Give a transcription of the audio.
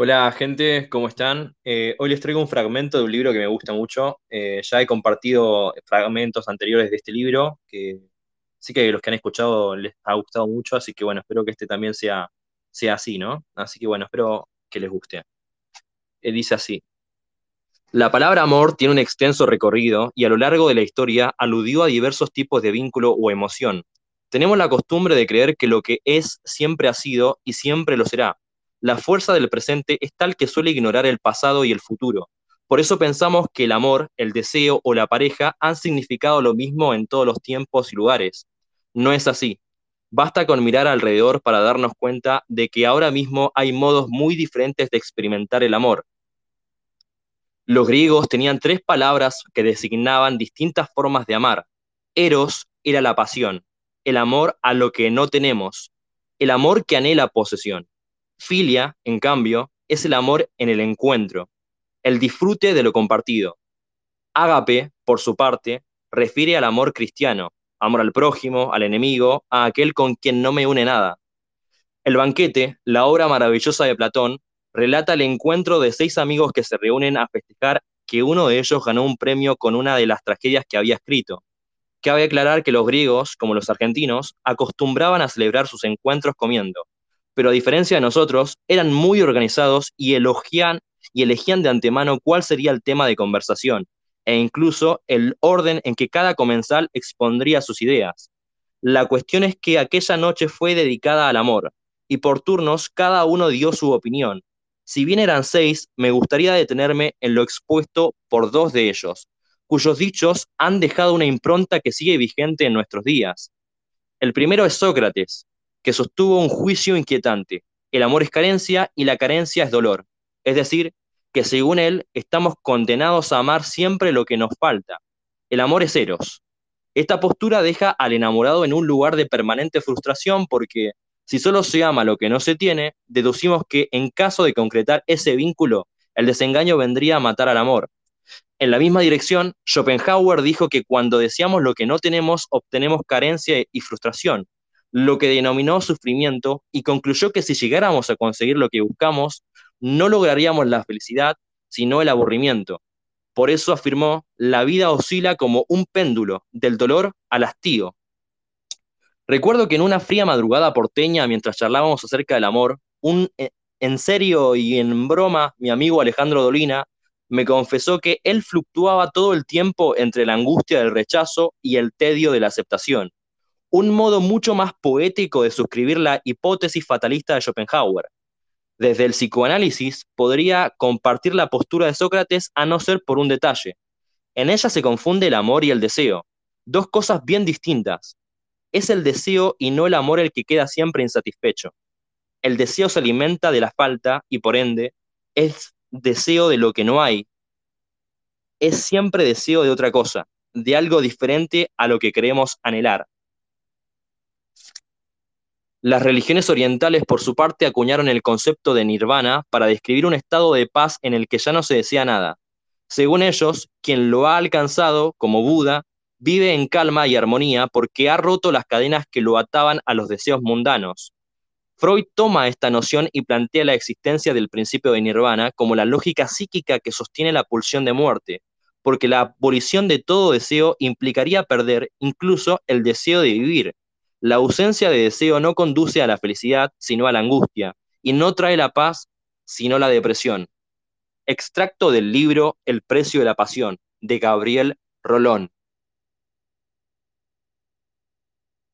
Hola gente, ¿cómo están? Eh, hoy les traigo un fragmento de un libro que me gusta mucho. Eh, ya he compartido fragmentos anteriores de este libro, que sí que los que han escuchado les ha gustado mucho, así que bueno, espero que este también sea, sea así, ¿no? Así que bueno, espero que les guste. Eh, dice así. La palabra amor tiene un extenso recorrido y a lo largo de la historia aludió a diversos tipos de vínculo o emoción. Tenemos la costumbre de creer que lo que es siempre ha sido y siempre lo será la fuerza del presente es tal que suele ignorar el pasado y el futuro. Por eso pensamos que el amor, el deseo o la pareja han significado lo mismo en todos los tiempos y lugares. No es así. Basta con mirar alrededor para darnos cuenta de que ahora mismo hay modos muy diferentes de experimentar el amor. Los griegos tenían tres palabras que designaban distintas formas de amar. Eros era la pasión, el amor a lo que no tenemos, el amor que anhela posesión. Filia, en cambio, es el amor en el encuentro, el disfrute de lo compartido. Ágape, por su parte, refiere al amor cristiano, amor al prójimo, al enemigo, a aquel con quien no me une nada. El banquete, la obra maravillosa de Platón, relata el encuentro de seis amigos que se reúnen a festejar que uno de ellos ganó un premio con una de las tragedias que había escrito. Cabe aclarar que los griegos, como los argentinos, acostumbraban a celebrar sus encuentros comiendo, pero a diferencia de nosotros, eran muy organizados y elogian y elegían de antemano cuál sería el tema de conversación e incluso el orden en que cada comensal expondría sus ideas. La cuestión es que aquella noche fue dedicada al amor, y por turnos cada uno dio su opinión. Si bien eran seis, me gustaría detenerme en lo expuesto por dos de ellos, cuyos dichos han dejado una impronta que sigue vigente en nuestros días. El primero es Sócrates, que sostuvo un juicio inquietante. El amor es carencia y la carencia es dolor. Es decir, que según él estamos condenados a amar siempre lo que nos falta. El amor es eros. Esta postura deja al enamorado en un lugar de permanente frustración porque si solo se ama lo que no se tiene, deducimos que en caso de concretar ese vínculo, el desengaño vendría a matar al amor. En la misma dirección, Schopenhauer dijo que cuando deseamos lo que no tenemos, obtenemos carencia y frustración, lo que denominó sufrimiento y concluyó que si llegáramos a conseguir lo que buscamos, no lograríamos la felicidad, sino el aburrimiento. Por eso afirmó, la vida oscila como un péndulo, del dolor al hastío. Recuerdo que en una fría madrugada porteña, mientras charlábamos acerca del amor, un eh, en serio y en broma, mi amigo Alejandro Dolina me confesó que él fluctuaba todo el tiempo entre la angustia del rechazo y el tedio de la aceptación un modo mucho más poético de suscribir la hipótesis fatalista de Schopenhauer. Desde el psicoanálisis podría compartir la postura de Sócrates a no ser por un detalle. En ella se confunde el amor y el deseo, dos cosas bien distintas. Es el deseo y no el amor el que queda siempre insatisfecho. El deseo se alimenta de la falta y por ende es deseo de lo que no hay. Es siempre deseo de otra cosa, de algo diferente a lo que queremos anhelar. Las religiones orientales, por su parte, acuñaron el concepto de nirvana para describir un estado de paz en el que ya no se desea nada. Según ellos, quien lo ha alcanzado, como Buda, vive en calma y armonía porque ha roto las cadenas que lo ataban a los deseos mundanos. Freud toma esta noción y plantea la existencia del principio de nirvana como la lógica psíquica que sostiene la pulsión de muerte, porque la abolición de todo deseo implicaría perder incluso el deseo de vivir, la ausencia de deseo no conduce a la felicidad, sino a la angustia, y no trae la paz, sino la depresión. Extracto del libro El precio de la pasión, de Gabriel Rolón.